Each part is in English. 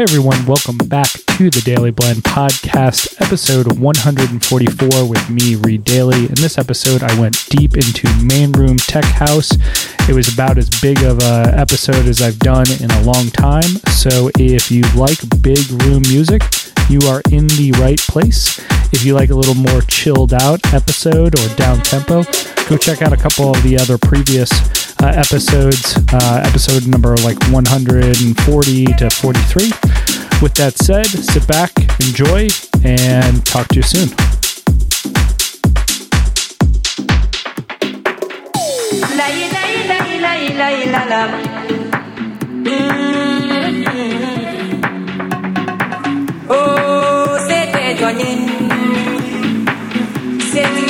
Hey everyone, welcome back to the Daily Blend podcast, episode 144 with me, Reed Daily. In this episode, I went deep into main room tech house. It was about as big of a episode as I've done in a long time. So if you like big room music, you are in the right place. If you like a little more chilled out episode or down tempo, go check out a couple of the other previous uh, episodes, uh, episode number like 140 to 43. With that said, sit back, enjoy, and talk to you soon. Oh, c'était joigné. C'est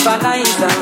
Urbanizer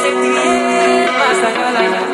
Se ti pasa yo la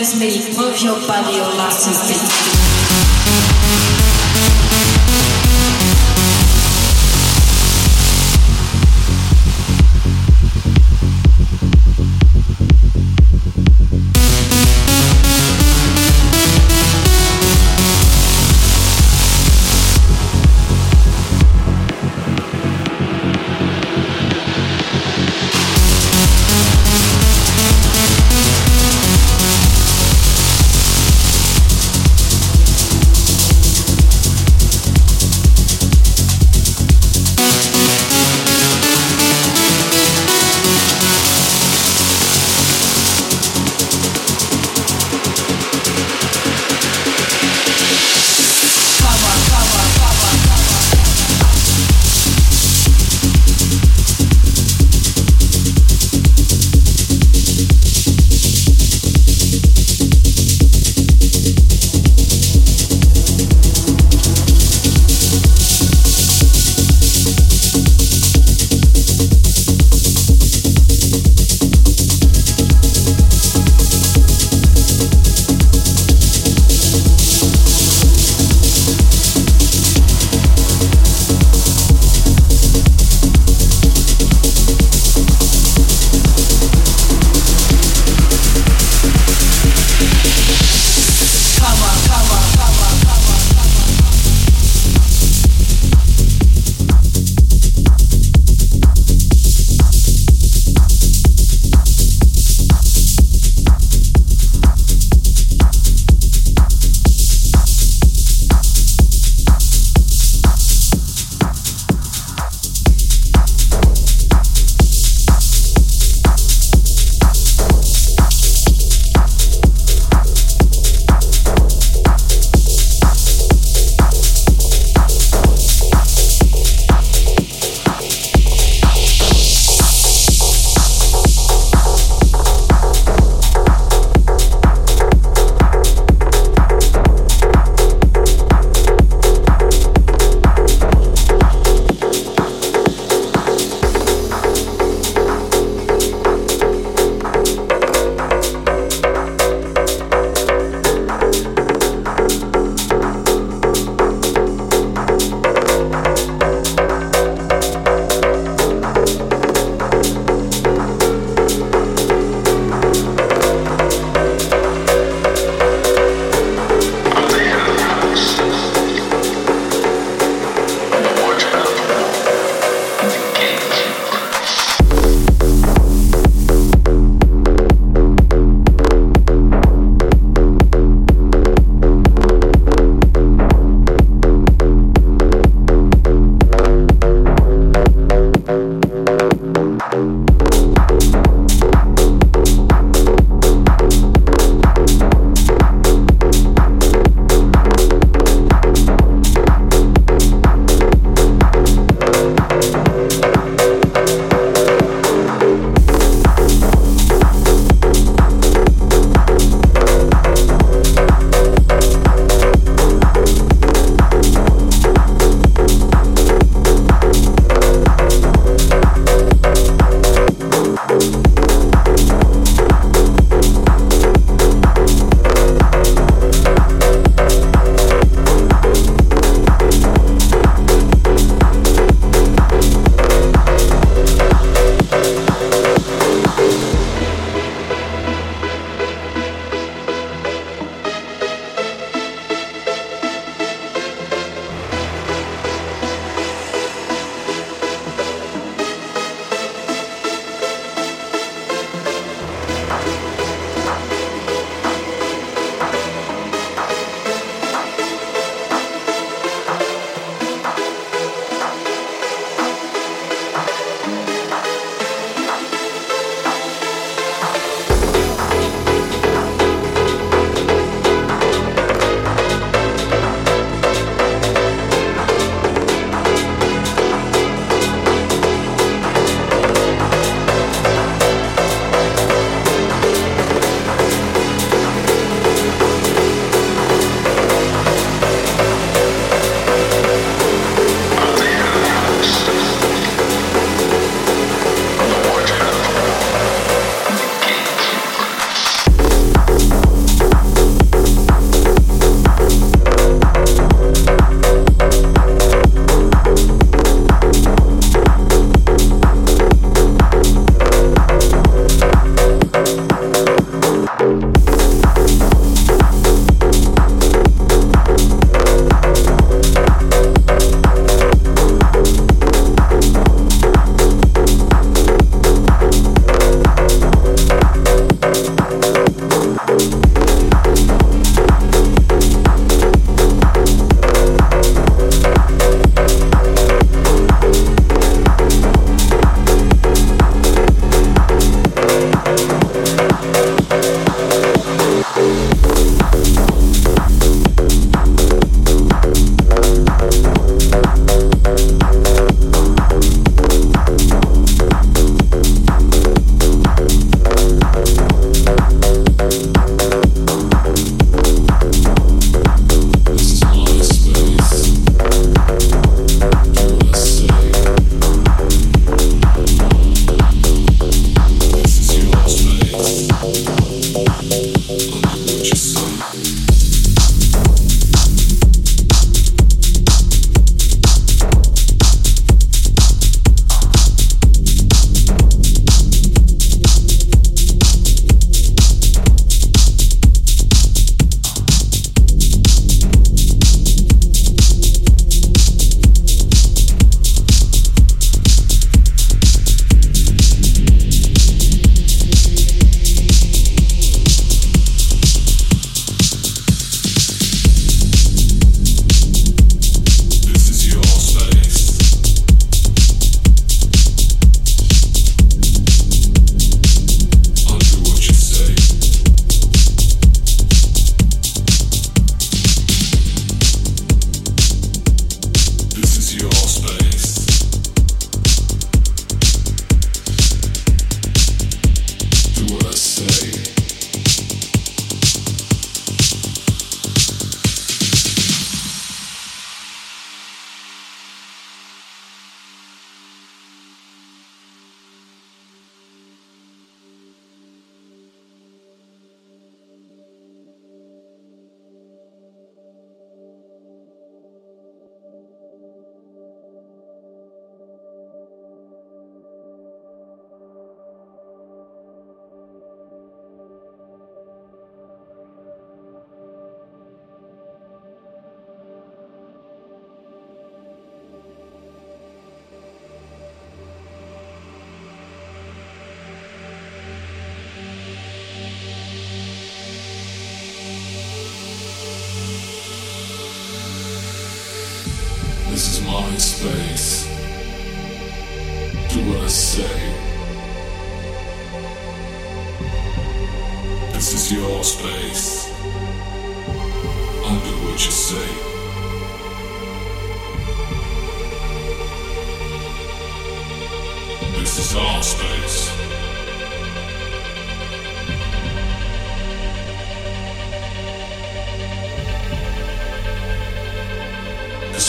with me, move your body, your last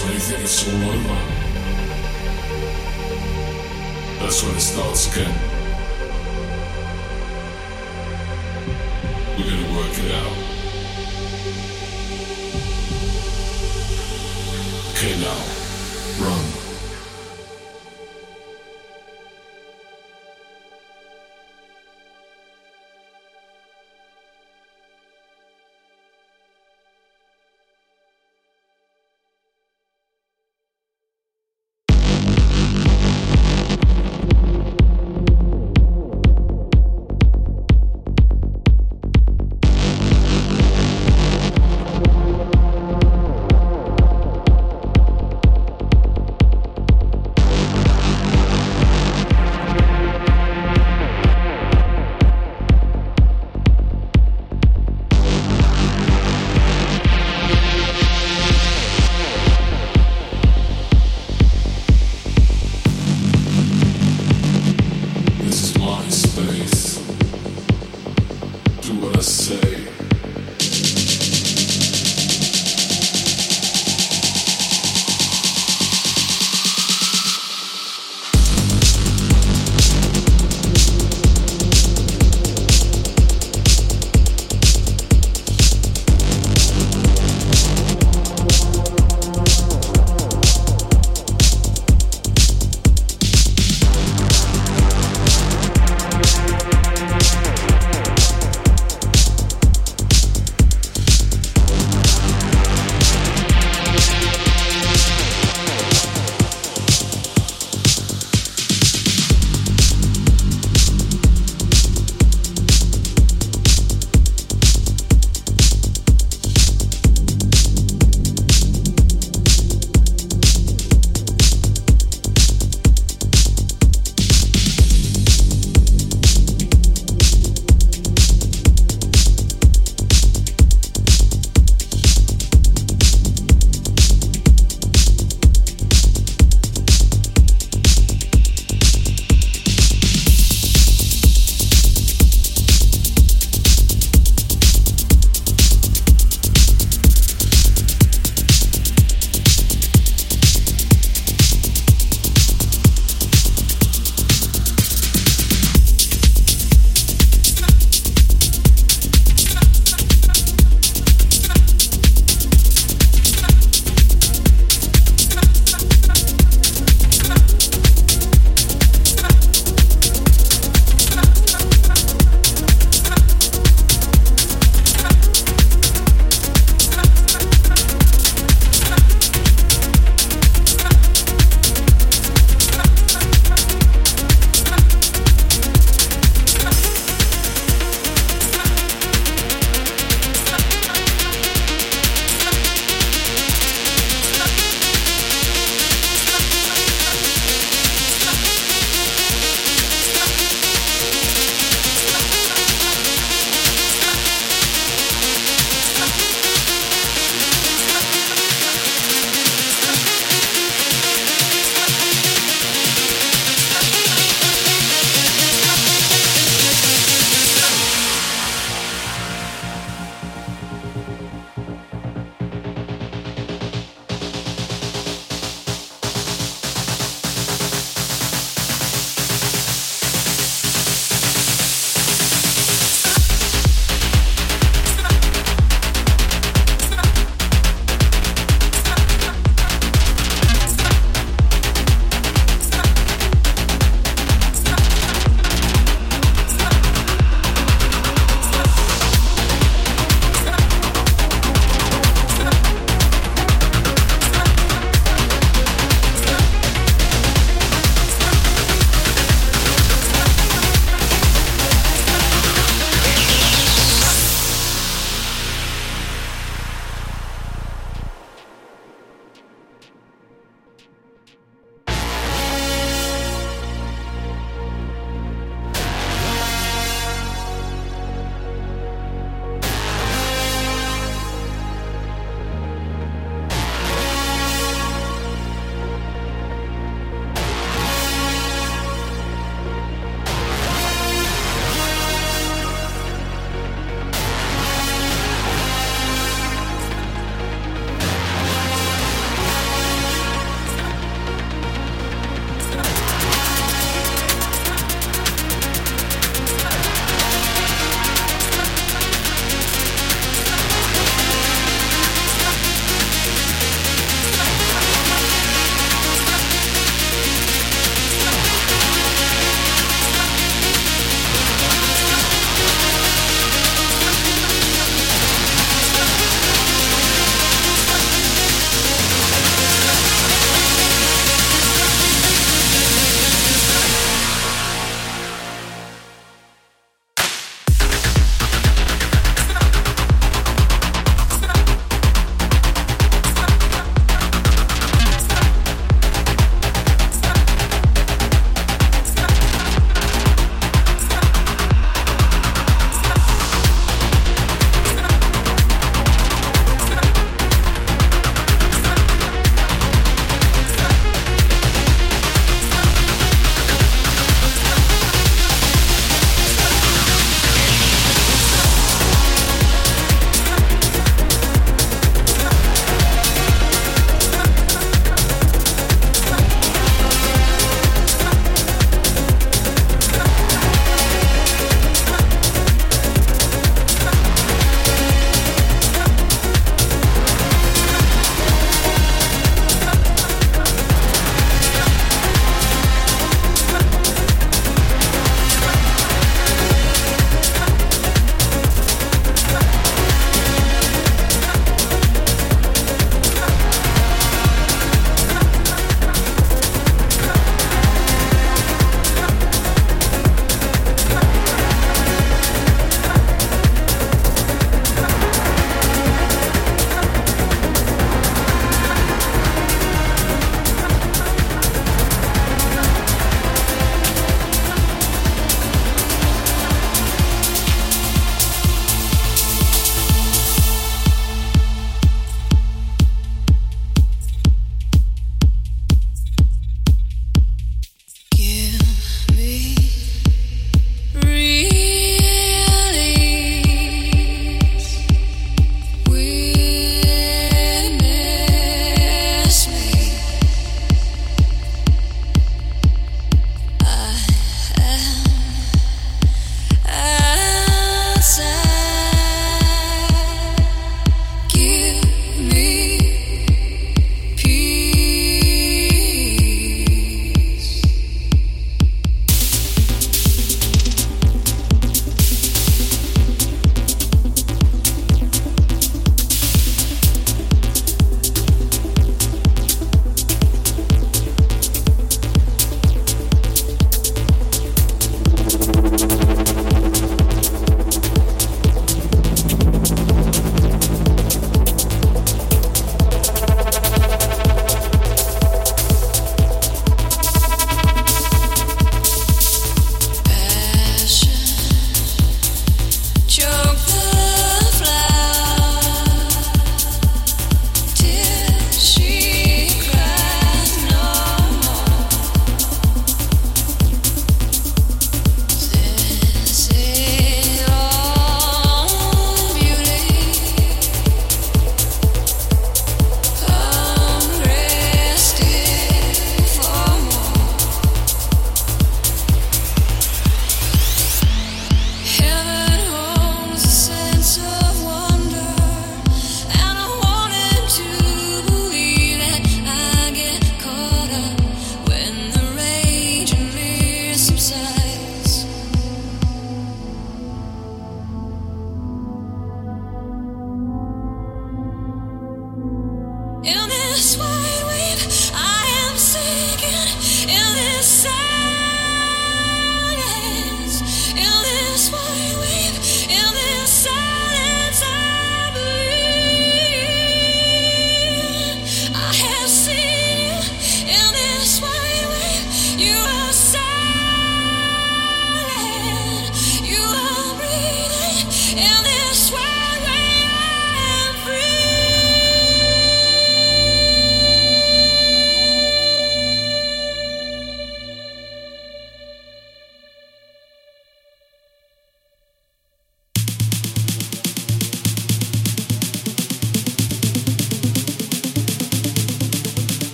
Because when you think it's all over, that's when it starts again. We're gonna work it out. Okay, now,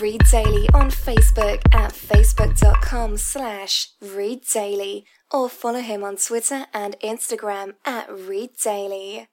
Read Daily on Facebook at facebook.com slash readdaily or follow him on Twitter and Instagram at readdaily.